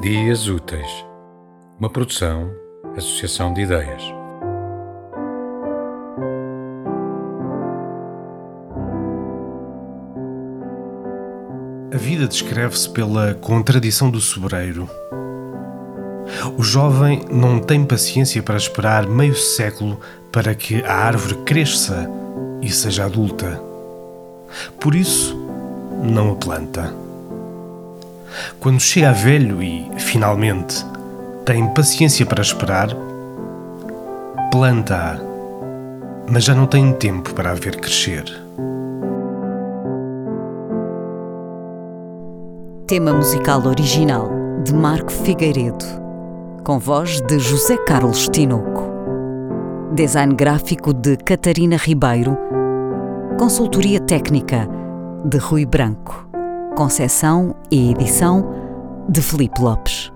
Dias Úteis, uma produção, associação de ideias. A vida descreve-se pela contradição do sobreiro. O jovem não tem paciência para esperar meio século para que a árvore cresça e seja adulta. Por isso, não a planta. Quando chega a velho e, finalmente, tem paciência para esperar, planta-a, mas já não tem tempo para a ver crescer. Tema musical original de Marco Figueiredo, com voz de José Carlos Tinoco. Design gráfico de Catarina Ribeiro. Consultoria técnica de Rui Branco. Concessão e edição de Felipe Lopes.